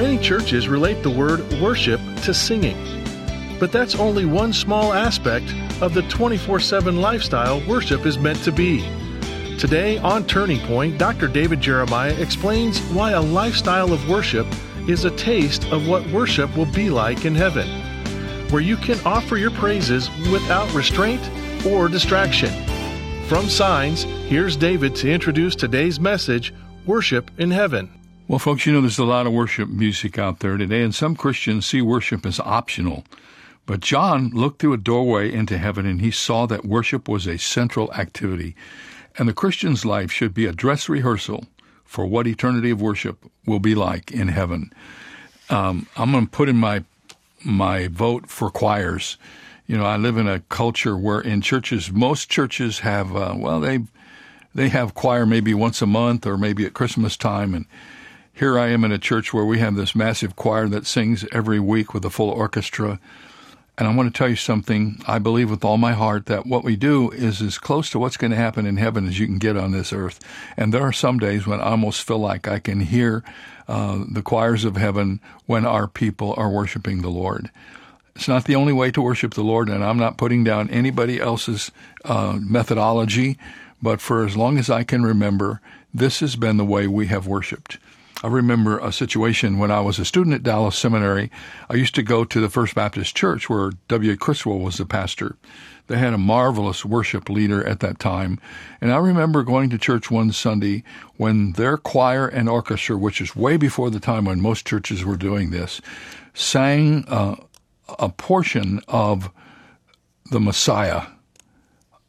Many churches relate the word worship to singing. But that's only one small aspect of the 24 7 lifestyle worship is meant to be. Today on Turning Point, Dr. David Jeremiah explains why a lifestyle of worship is a taste of what worship will be like in heaven, where you can offer your praises without restraint or distraction. From Signs, here's David to introduce today's message Worship in Heaven. Well, folks, you know there's a lot of worship music out there today, and some Christians see worship as optional. But John looked through a doorway into heaven and he saw that worship was a central activity. And the Christian's life should be a dress rehearsal for what eternity of worship will be like in heaven. Um, I'm going to put in my my vote for choirs. You know, I live in a culture where in churches, most churches have uh, well, they they have choir maybe once a month or maybe at Christmas time, and here I am in a church where we have this massive choir that sings every week with a full orchestra. And I want to tell you something. I believe with all my heart that what we do is as close to what's going to happen in heaven as you can get on this earth. And there are some days when I almost feel like I can hear uh, the choirs of heaven when our people are worshiping the Lord. It's not the only way to worship the Lord, and I'm not putting down anybody else's uh, methodology, but for as long as I can remember, this has been the way we have worshiped. I remember a situation when I was a student at Dallas Seminary. I used to go to the First Baptist Church where W. Criswell was the pastor. They had a marvelous worship leader at that time. And I remember going to church one Sunday when their choir and orchestra, which is way before the time when most churches were doing this, sang uh, a portion of the Messiah.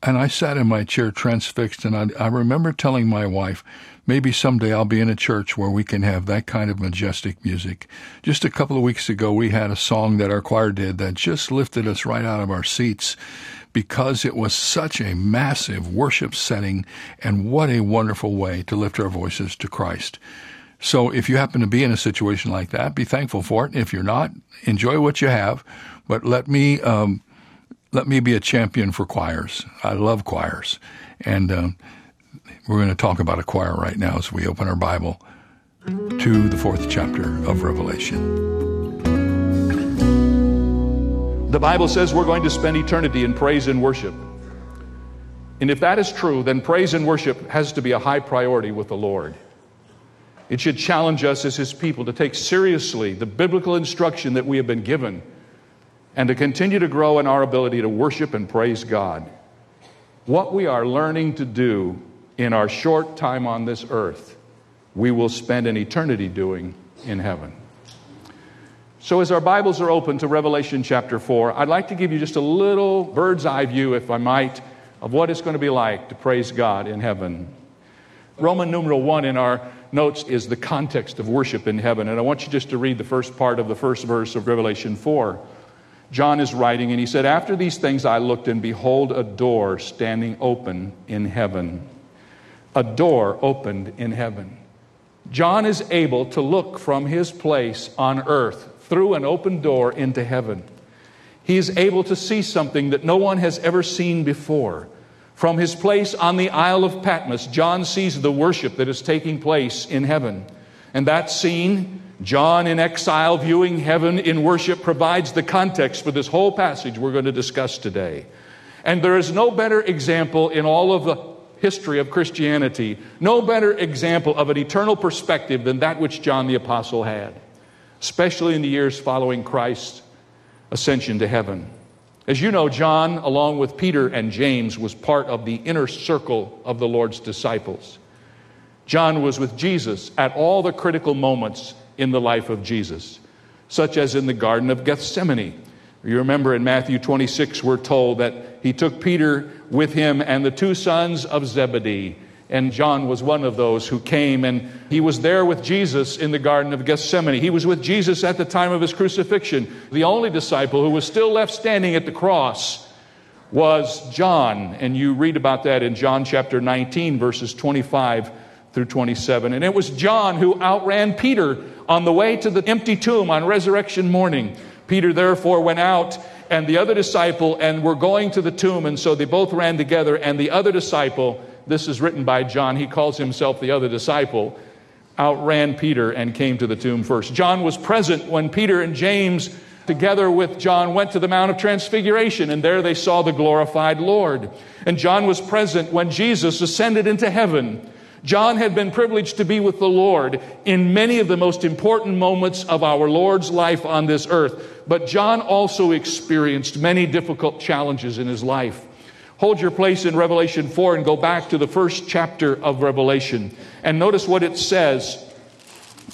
And I sat in my chair transfixed, and I, I remember telling my wife, maybe someday I'll be in a church where we can have that kind of majestic music. Just a couple of weeks ago, we had a song that our choir did that just lifted us right out of our seats because it was such a massive worship setting, and what a wonderful way to lift our voices to Christ. So if you happen to be in a situation like that, be thankful for it. If you're not, enjoy what you have, but let me um, let me be a champion for choirs. I love choirs, and uh, we're going to talk about a choir right now as we open our Bible to the fourth chapter of Revelation. The Bible says we're going to spend eternity in praise and worship. And if that is true, then praise and worship has to be a high priority with the Lord. It should challenge us as His people to take seriously the biblical instruction that we have been given and to continue to grow in our ability to worship and praise God. What we are learning to do in our short time on this earth, we will spend an eternity doing in heaven. So, as our Bibles are open to Revelation chapter 4, I'd like to give you just a little bird's eye view, if I might, of what it's going to be like to praise God in heaven. Roman numeral 1 in our notes is the context of worship in heaven. And I want you just to read the first part of the first verse of Revelation 4. John is writing, and he said, After these things I looked, and behold, a door standing open in heaven. A door opened in heaven. John is able to look from his place on earth through an open door into heaven. He is able to see something that no one has ever seen before. From his place on the Isle of Patmos, John sees the worship that is taking place in heaven. And that scene, John in exile viewing heaven in worship, provides the context for this whole passage we're going to discuss today. And there is no better example in all of the history of Christianity, no better example of an eternal perspective than that which John the Apostle had, especially in the years following Christ's ascension to heaven. As you know, John, along with Peter and James, was part of the inner circle of the Lord's disciples. John was with Jesus at all the critical moments in the life of Jesus, such as in the Garden of Gethsemane. You remember in Matthew 26, we're told that he took Peter with him and the two sons of Zebedee and John was one of those who came and he was there with Jesus in the Garden of Gethsemane. He was with Jesus at the time of his crucifixion. The only disciple who was still left standing at the cross was John. And you read about that in John chapter 19, verses 25 through 27. And it was John who outran Peter on the way to the empty tomb on resurrection morning. Peter therefore went out and the other disciple and were going to the tomb. And so they both ran together. And the other disciple, this is written by John. He calls himself the other disciple. outran Peter and came to the tomb first. John was present when Peter and James, together with John, went to the Mount of Transfiguration, and there they saw the glorified Lord. And John was present when Jesus ascended into heaven. John had been privileged to be with the Lord in many of the most important moments of our Lord's life on this earth. But John also experienced many difficult challenges in his life. Hold your place in Revelation 4 and go back to the first chapter of Revelation. And notice what it says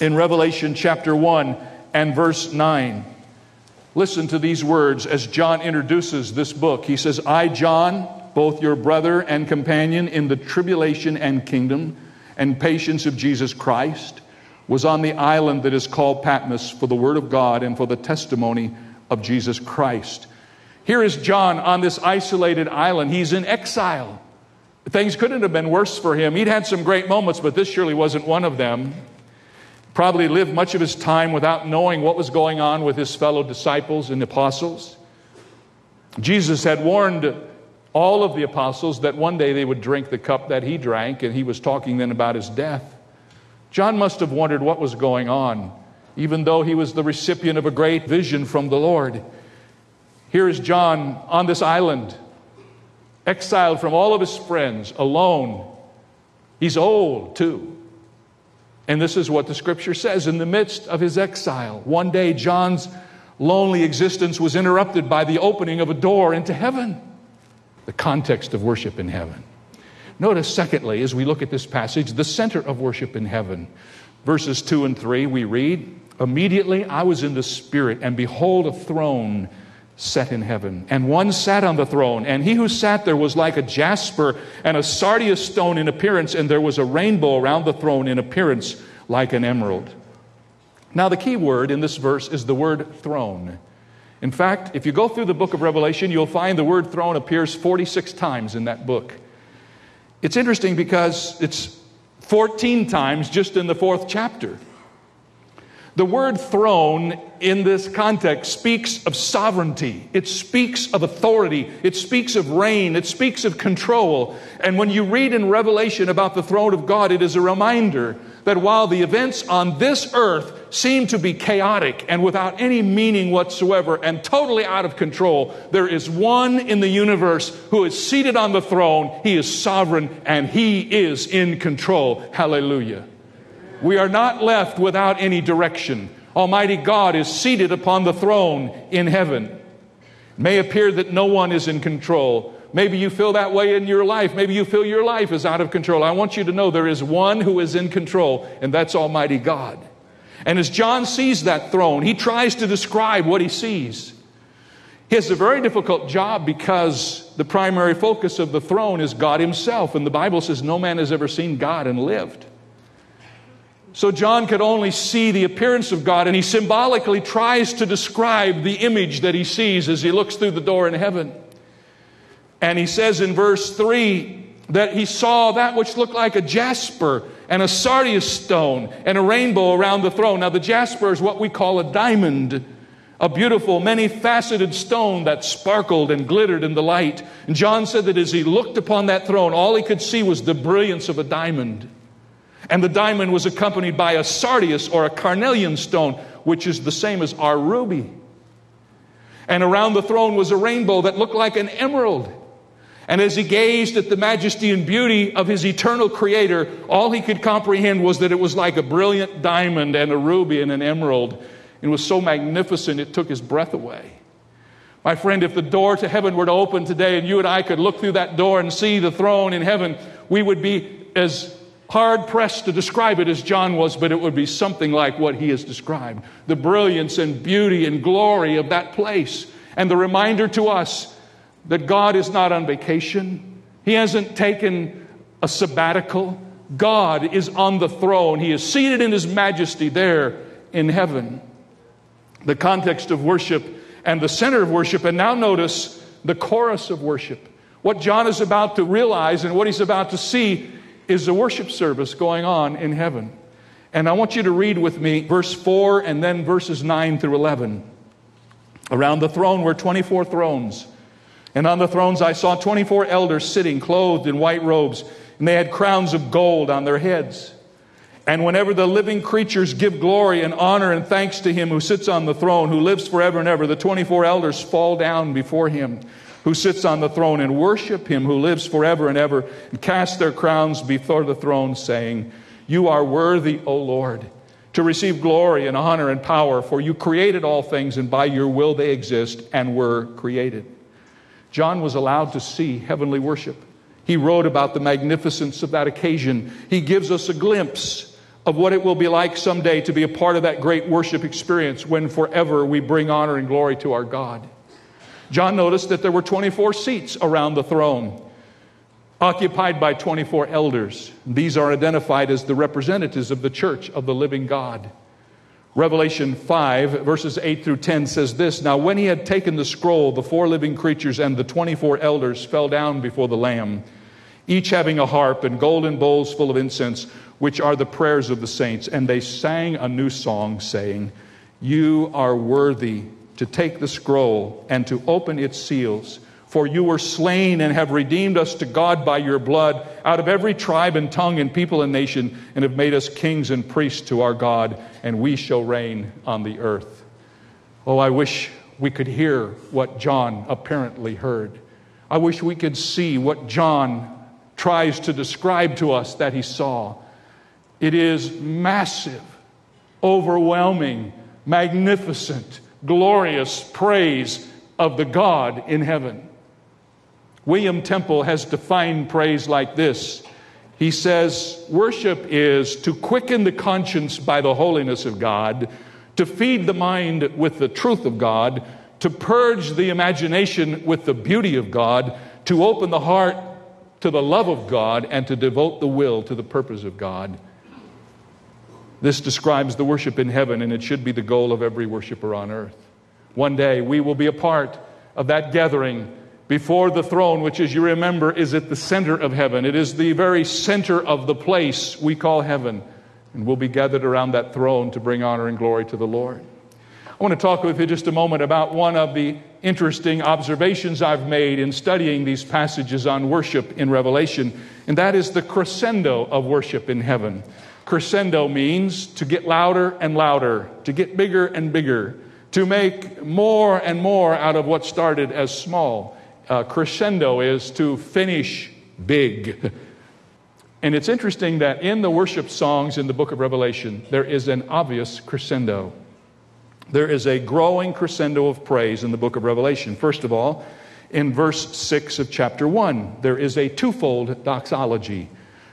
in Revelation chapter 1 and verse 9. Listen to these words as John introduces this book. He says, I, John, both your brother and companion in the tribulation and kingdom and patience of Jesus Christ, was on the island that is called Patmos for the word of God and for the testimony of Jesus Christ. Here is John on this isolated island. He's in exile. Things couldn't have been worse for him. He'd had some great moments, but this surely wasn't one of them. Probably lived much of his time without knowing what was going on with his fellow disciples and apostles. Jesus had warned all of the apostles that one day they would drink the cup that he drank, and he was talking then about his death. John must have wondered what was going on, even though he was the recipient of a great vision from the Lord. Here is John on this island, exiled from all of his friends, alone. He's old, too. And this is what the scripture says in the midst of his exile. One day, John's lonely existence was interrupted by the opening of a door into heaven, the context of worship in heaven. Notice, secondly, as we look at this passage, the center of worship in heaven. Verses 2 and 3, we read, Immediately I was in the Spirit, and behold, a throne set in heaven. And one sat on the throne, and he who sat there was like a jasper and a sardius stone in appearance, and there was a rainbow around the throne in appearance like an emerald. Now, the key word in this verse is the word throne. In fact, if you go through the book of Revelation, you'll find the word throne appears 46 times in that book. It's interesting because it's 14 times just in the fourth chapter. The word throne in this context speaks of sovereignty. It speaks of authority. It speaks of reign. It speaks of control. And when you read in Revelation about the throne of God, it is a reminder that while the events on this earth seem to be chaotic and without any meaning whatsoever and totally out of control, there is one in the universe who is seated on the throne. He is sovereign and he is in control. Hallelujah. We are not left without any direction. Almighty God is seated upon the throne in heaven. It may appear that no one is in control. Maybe you feel that way in your life. Maybe you feel your life is out of control. I want you to know there is one who is in control, and that's Almighty God. And as John sees that throne, he tries to describe what he sees. He has a very difficult job because the primary focus of the throne is God Himself. And the Bible says no man has ever seen God and lived. So John could only see the appearance of God, and he symbolically tries to describe the image that he sees as he looks through the door in heaven. And he says in verse 3 that he saw that which looked like a jasper and a sardius stone and a rainbow around the throne. Now, the jasper is what we call a diamond, a beautiful, many faceted stone that sparkled and glittered in the light. And John said that as he looked upon that throne, all he could see was the brilliance of a diamond. And the diamond was accompanied by a sardius or a carnelian stone, which is the same as our ruby. And around the throne was a rainbow that looked like an emerald. And as he gazed at the majesty and beauty of his eternal creator, all he could comprehend was that it was like a brilliant diamond and a ruby and an emerald. It was so magnificent, it took his breath away. My friend, if the door to heaven were to open today and you and I could look through that door and see the throne in heaven, we would be as hard pressed to describe it as John was, but it would be something like what he has described the brilliance and beauty and glory of that place. And the reminder to us that God is not on vacation, He hasn't taken a sabbatical. God is on the throne, He is seated in His majesty there in heaven. The context of worship and the center of worship, and now notice the chorus of worship. What John is about to realize and what he's about to see is a worship service going on in heaven. And I want you to read with me verse 4 and then verses 9 through 11. Around the throne were 24 thrones. And on the thrones I saw 24 elders sitting, clothed in white robes, and they had crowns of gold on their heads. And whenever the living creatures give glory and honor and thanks to him who sits on the throne, who lives forever and ever, the 24 elders fall down before him who sits on the throne and worship him who lives forever and ever and cast their crowns before the throne, saying, You are worthy, O Lord, to receive glory and honor and power, for you created all things, and by your will they exist and were created. John was allowed to see heavenly worship. He wrote about the magnificence of that occasion. He gives us a glimpse of what it will be like someday to be a part of that great worship experience when forever we bring honor and glory to our God. John noticed that there were 24 seats around the throne, occupied by 24 elders. These are identified as the representatives of the church of the living God. Revelation 5, verses 8 through 10 says this Now, when he had taken the scroll, the four living creatures and the 24 elders fell down before the Lamb, each having a harp and golden bowls full of incense which are the prayers of the saints. And they sang a new song, saying, You are worthy to take the scroll and to open its seals. For you were slain and have redeemed us to God by your blood out of every tribe and tongue and people and nation, and have made us kings and priests to our God, and we shall reign on the earth. Oh, I wish we could hear what John apparently heard. I wish we could see what John tries to describe to us that he saw. It is massive, overwhelming, magnificent, glorious praise of the God in heaven. William Temple has defined praise like this. He says, Worship is to quicken the conscience by the holiness of God, to feed the mind with the truth of God, to purge the imagination with the beauty of God, to open the heart to the love of God, and to devote the will to the purpose of God. This describes the worship in heaven, and it should be the goal of every worshiper on earth. One day we will be a part of that gathering before the throne, which, as you remember, is at the center of heaven. It is the very center of the place we call heaven. And we'll be gathered around that throne to bring honor and glory to the Lord. I want to talk with you just a moment about one of the interesting observations I've made in studying these passages on worship in Revelation, and that is the crescendo of worship in heaven. Crescendo means to get louder and louder, to get bigger and bigger, to make more and more out of what started as small. Uh, crescendo is to finish big. And it's interesting that in the worship songs in the book of Revelation, there is an obvious crescendo. There is a growing crescendo of praise in the book of Revelation. First of all, in verse 6 of chapter 1, there is a twofold doxology.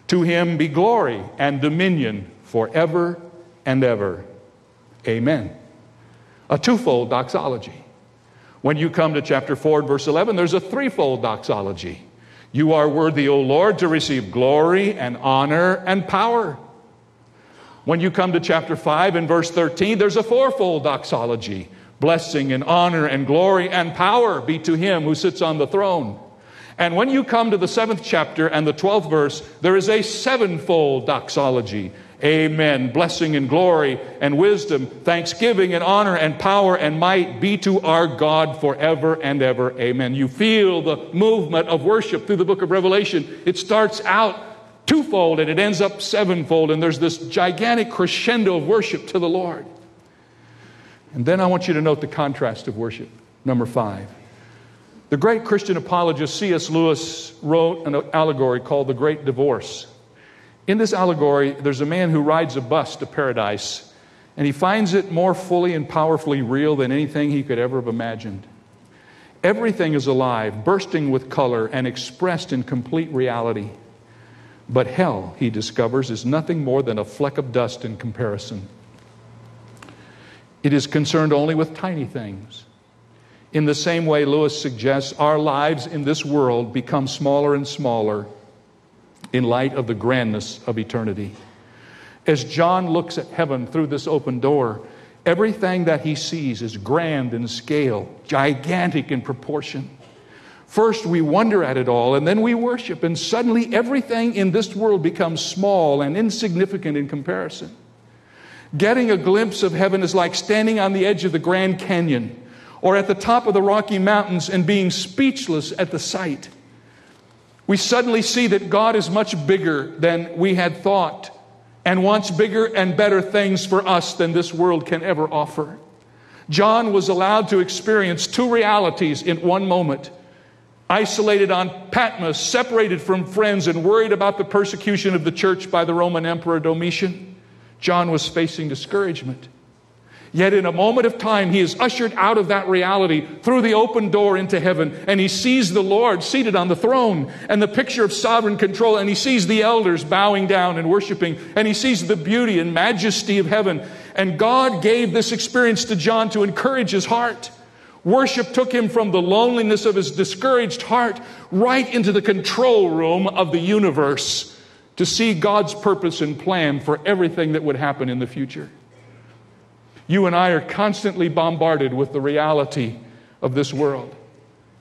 To him be glory and dominion forever and ever. Amen. A twofold doxology. When you come to chapter 4 verse 11, there's a threefold doxology. You are worthy, O Lord, to receive glory and honor and power. When you come to chapter 5 and verse 13, there's a fourfold doxology. Blessing and honor and glory and power be to him who sits on the throne. And when you come to the seventh chapter and the twelfth verse, there is a sevenfold doxology. Amen. Blessing and glory and wisdom, thanksgiving and honor and power and might be to our God forever and ever. Amen. You feel the movement of worship through the book of Revelation. It starts out twofold and it ends up sevenfold, and there's this gigantic crescendo of worship to the Lord. And then I want you to note the contrast of worship. Number five. The great Christian apologist C.S. Lewis wrote an allegory called The Great Divorce. In this allegory, there's a man who rides a bus to paradise, and he finds it more fully and powerfully real than anything he could ever have imagined. Everything is alive, bursting with color, and expressed in complete reality. But hell, he discovers, is nothing more than a fleck of dust in comparison. It is concerned only with tiny things in the same way, Lewis suggests our lives in this world become smaller and smaller in light of the grandness of eternity. As John looks at heaven through this open door, everything that he sees is grand in scale, gigantic in proportion. First, we wonder at it all, and then we worship, and suddenly everything in this world becomes small and insignificant in comparison. Getting a glimpse of heaven is like standing on the edge of the Grand Canyon or at the top of the Rocky Mountains and being speechless at the sight. We suddenly see that God is much bigger than we had thought. and wants bigger and better things for us than this world can ever offer. John was allowed to experience two realities in one moment. Isolated on Patmos, separated from friends, and worried about the persecution of the church by the Roman Emperor Domitian, John was facing discouragement. Yet, in a moment of time, he is ushered out of that reality through the open door into heaven, and he sees the Lord seated on the throne and the picture of sovereign control, and he sees the elders bowing down and worshiping, and he sees the beauty and majesty of heaven. And God gave this experience to John to encourage his heart. Worship took him from the loneliness of his discouraged heart right into the control room of the universe to see God's purpose and plan for everything that would happen in the future. You and I are constantly bombarded with the reality of this world.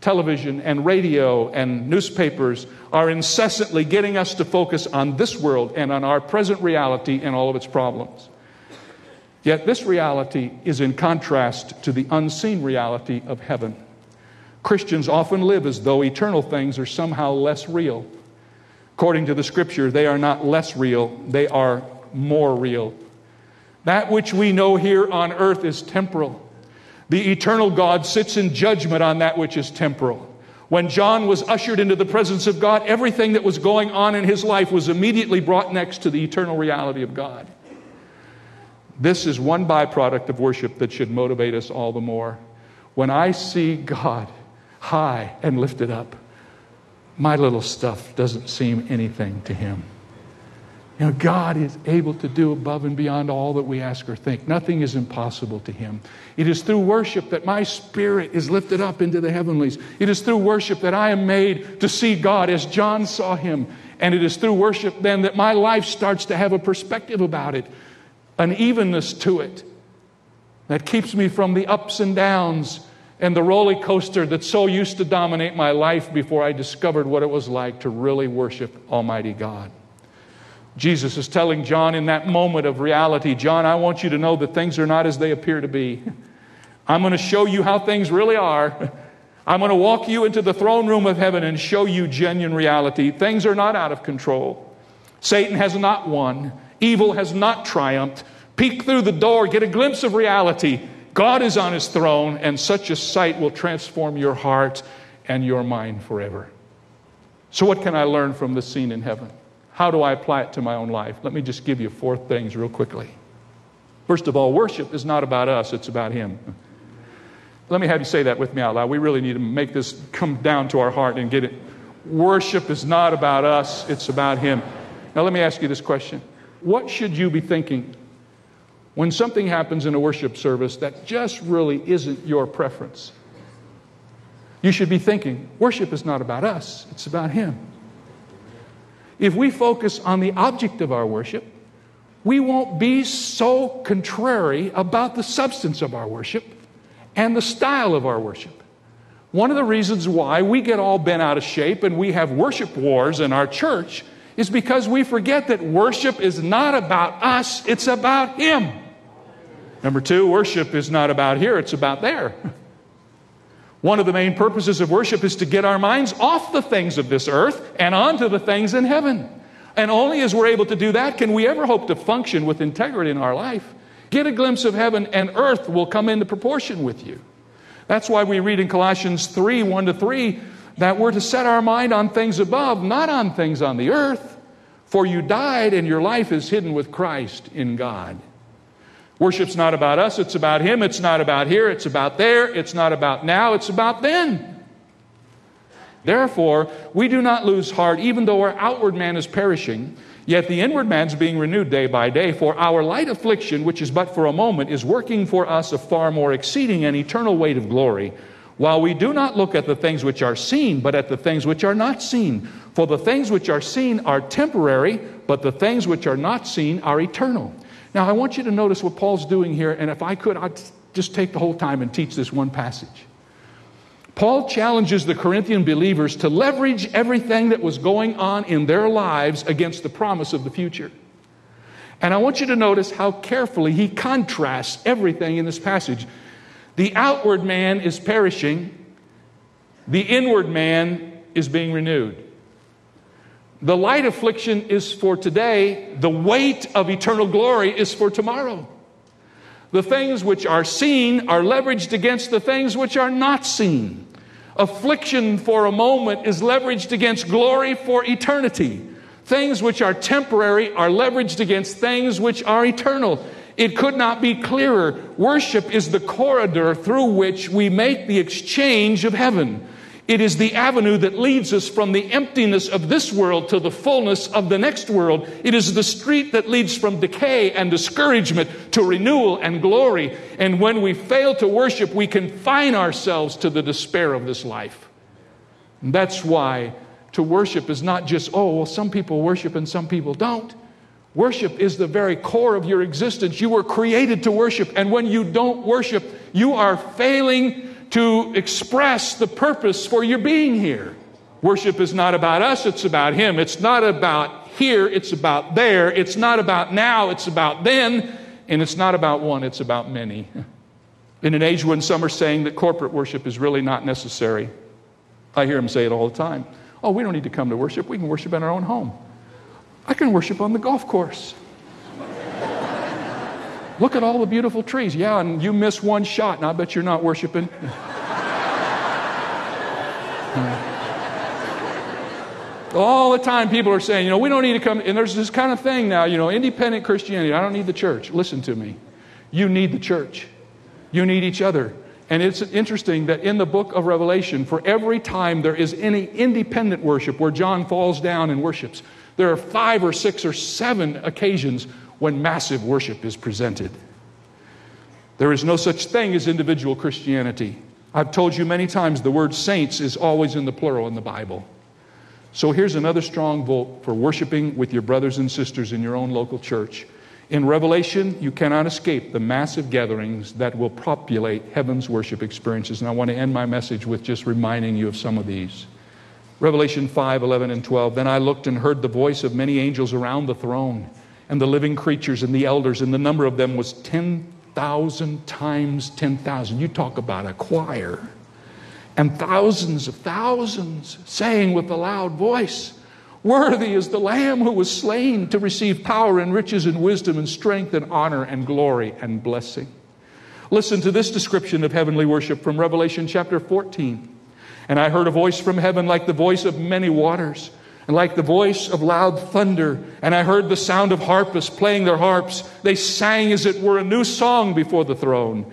Television and radio and newspapers are incessantly getting us to focus on this world and on our present reality and all of its problems. Yet this reality is in contrast to the unseen reality of heaven. Christians often live as though eternal things are somehow less real. According to the scripture, they are not less real, they are more real. That which we know here on earth is temporal. The eternal God sits in judgment on that which is temporal. When John was ushered into the presence of God, everything that was going on in his life was immediately brought next to the eternal reality of God. This is one byproduct of worship that should motivate us all the more. When I see God high and lifted up, my little stuff doesn't seem anything to him. You know, God is able to do above and beyond all that we ask or think. Nothing is impossible to Him. It is through worship that my spirit is lifted up into the heavenlies. It is through worship that I am made to see God as John saw Him. And it is through worship then that my life starts to have a perspective about it, an evenness to it that keeps me from the ups and downs and the roller coaster that so used to dominate my life before I discovered what it was like to really worship Almighty God. Jesus is telling John in that moment of reality, John, I want you to know that things are not as they appear to be. I'm going to show you how things really are. I'm going to walk you into the throne room of heaven and show you genuine reality. Things are not out of control. Satan has not won. Evil has not triumphed. Peek through the door, get a glimpse of reality. God is on his throne, and such a sight will transform your heart and your mind forever. So, what can I learn from the scene in heaven? How do I apply it to my own life? Let me just give you four things real quickly. First of all, worship is not about us, it's about Him. Let me have you say that with me out loud. We really need to make this come down to our heart and get it. Worship is not about us, it's about Him. Now, let me ask you this question What should you be thinking when something happens in a worship service that just really isn't your preference? You should be thinking, worship is not about us, it's about Him. If we focus on the object of our worship, we won't be so contrary about the substance of our worship and the style of our worship. One of the reasons why we get all bent out of shape and we have worship wars in our church is because we forget that worship is not about us, it's about Him. Number two, worship is not about here, it's about there. One of the main purposes of worship is to get our minds off the things of this earth and onto the things in heaven. And only as we're able to do that can we ever hope to function with integrity in our life. Get a glimpse of heaven, and earth will come into proportion with you. That's why we read in Colossians 3 1 to 3 that we're to set our mind on things above, not on things on the earth. For you died, and your life is hidden with Christ in God. Worship's not about us, it's about Him. It's not about here, it's about there. It's not about now, it's about then. Therefore, we do not lose heart, even though our outward man is perishing, yet the inward man's being renewed day by day. For our light affliction, which is but for a moment, is working for us a far more exceeding and eternal weight of glory. While we do not look at the things which are seen, but at the things which are not seen. For the things which are seen are temporary, but the things which are not seen are eternal. Now, I want you to notice what Paul's doing here, and if I could, I'd just take the whole time and teach this one passage. Paul challenges the Corinthian believers to leverage everything that was going on in their lives against the promise of the future. And I want you to notice how carefully he contrasts everything in this passage. The outward man is perishing, the inward man is being renewed. The light affliction is for today, the weight of eternal glory is for tomorrow. The things which are seen are leveraged against the things which are not seen. Affliction for a moment is leveraged against glory for eternity. Things which are temporary are leveraged against things which are eternal. It could not be clearer. Worship is the corridor through which we make the exchange of heaven. It is the avenue that leads us from the emptiness of this world to the fullness of the next world. It is the street that leads from decay and discouragement to renewal and glory. And when we fail to worship, we confine ourselves to the despair of this life. And that's why to worship is not just, oh, well, some people worship and some people don't. Worship is the very core of your existence. You were created to worship. And when you don't worship, you are failing to express the purpose for your being here. Worship is not about us, it's about Him. It's not about here, it's about there. It's not about now, it's about then. And it's not about one, it's about many. In an age when some are saying that corporate worship is really not necessary, I hear them say it all the time. Oh, we don't need to come to worship, we can worship in our own home. I can worship on the golf course. Look at all the beautiful trees. Yeah, and you miss one shot, and I bet you're not worshiping. all the time people are saying, you know, we don't need to come. And there's this kind of thing now, you know, independent Christianity. I don't need the church. Listen to me. You need the church, you need each other. And it's interesting that in the book of Revelation, for every time there is any independent worship where John falls down and worships, there are five or six or seven occasions when massive worship is presented. There is no such thing as individual Christianity. I've told you many times the word saints is always in the plural in the Bible. So here's another strong vote for worshiping with your brothers and sisters in your own local church. In Revelation, you cannot escape the massive gatherings that will populate heaven's worship experiences. And I want to end my message with just reminding you of some of these. Revelation 5 11 and 12. Then I looked and heard the voice of many angels around the throne and the living creatures and the elders, and the number of them was 10,000 times 10,000. You talk about a choir. And thousands of thousands saying with a loud voice, Worthy is the Lamb who was slain to receive power and riches and wisdom and strength and honor and glory and blessing. Listen to this description of heavenly worship from Revelation chapter 14. And I heard a voice from heaven like the voice of many waters and like the voice of loud thunder. And I heard the sound of harpists playing their harps. They sang as it were a new song before the throne.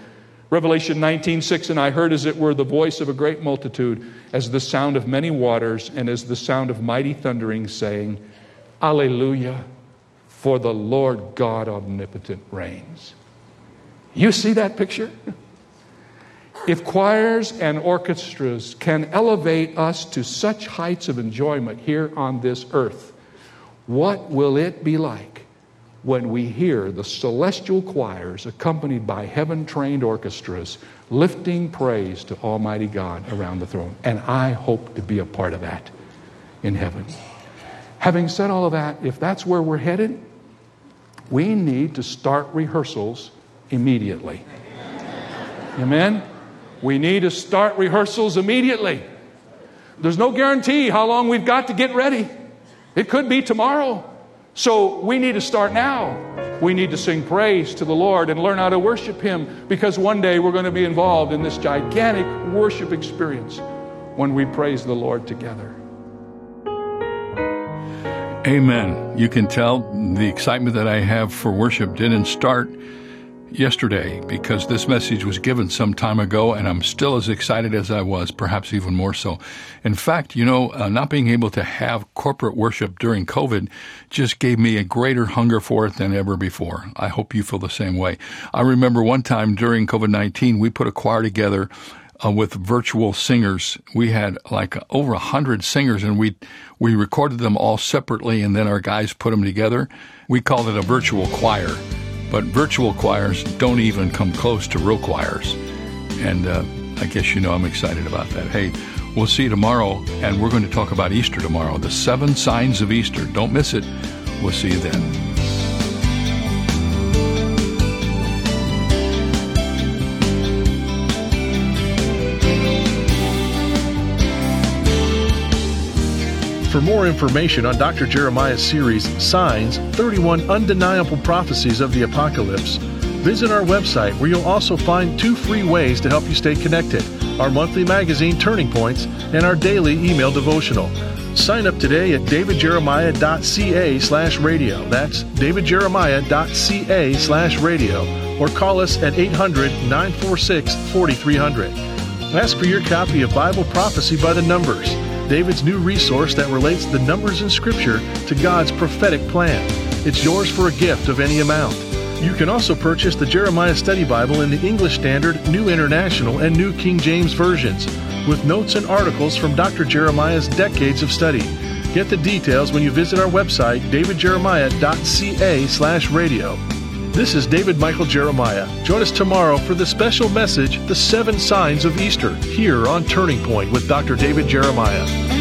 Revelation 19:6 and I heard as it were the voice of a great multitude as the sound of many waters and as the sound of mighty thundering saying Alleluia for the Lord God omnipotent reigns. You see that picture? If choirs and orchestras can elevate us to such heights of enjoyment here on this earth, what will it be like when we hear the celestial choirs accompanied by heaven trained orchestras lifting praise to Almighty God around the throne? And I hope to be a part of that in heaven. Having said all of that, if that's where we're headed, we need to start rehearsals immediately. Amen? We need to start rehearsals immediately. There's no guarantee how long we've got to get ready. It could be tomorrow. So we need to start now. We need to sing praise to the Lord and learn how to worship Him because one day we're going to be involved in this gigantic worship experience when we praise the Lord together. Amen. You can tell the excitement that I have for worship didn't start yesterday because this message was given some time ago and I'm still as excited as I was, perhaps even more so. In fact, you know, uh, not being able to have corporate worship during COVID just gave me a greater hunger for it than ever before. I hope you feel the same way. I remember one time during COVID 19, we put a choir together. Uh, with virtual singers, we had like over a hundred singers, and we we recorded them all separately, and then our guys put them together. We called it a virtual choir but virtual choirs don't even come close to real choirs. And uh, I guess you know I'm excited about that. Hey, we'll see you tomorrow, and we're going to talk about Easter tomorrow, the seven signs of Easter. Don't miss it. We'll see you then. For more information on Dr. Jeremiah's series, Signs 31 Undeniable Prophecies of the Apocalypse, visit our website where you'll also find two free ways to help you stay connected our monthly magazine, Turning Points, and our daily email devotional. Sign up today at davidjeremiah.ca slash radio. That's davidjeremiah.ca slash radio. Or call us at 800 946 4300. Ask for your copy of Bible Prophecy by the Numbers, David's new resource that relates the numbers in Scripture to God's prophetic plan. It's yours for a gift of any amount. You can also purchase the Jeremiah Study Bible in the English Standard, New International, and New King James versions, with notes and articles from Dr. Jeremiah's decades of study. Get the details when you visit our website, davidjeremiah.ca slash radio. This is David Michael Jeremiah. Join us tomorrow for the special message, The Seven Signs of Easter, here on Turning Point with Dr. David Jeremiah.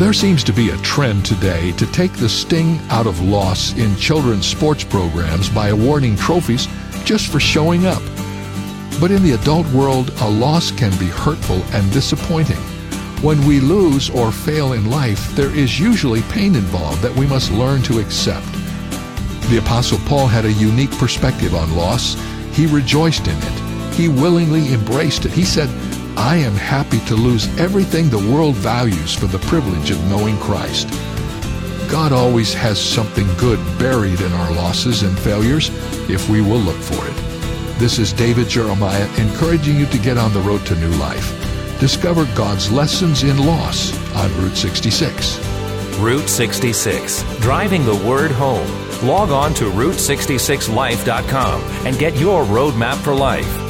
There seems to be a trend today to take the sting out of loss in children's sports programs by awarding trophies just for showing up. But in the adult world, a loss can be hurtful and disappointing. When we lose or fail in life, there is usually pain involved that we must learn to accept. The Apostle Paul had a unique perspective on loss. He rejoiced in it. He willingly embraced it. He said, I am happy to lose everything the world values for the privilege of knowing Christ. God always has something good buried in our losses and failures if we will look for it. This is David Jeremiah encouraging you to get on the road to new life. Discover God's lessons in loss on Route 66. Route 66, driving the word home. Log on to Route66Life.com and get your roadmap for life.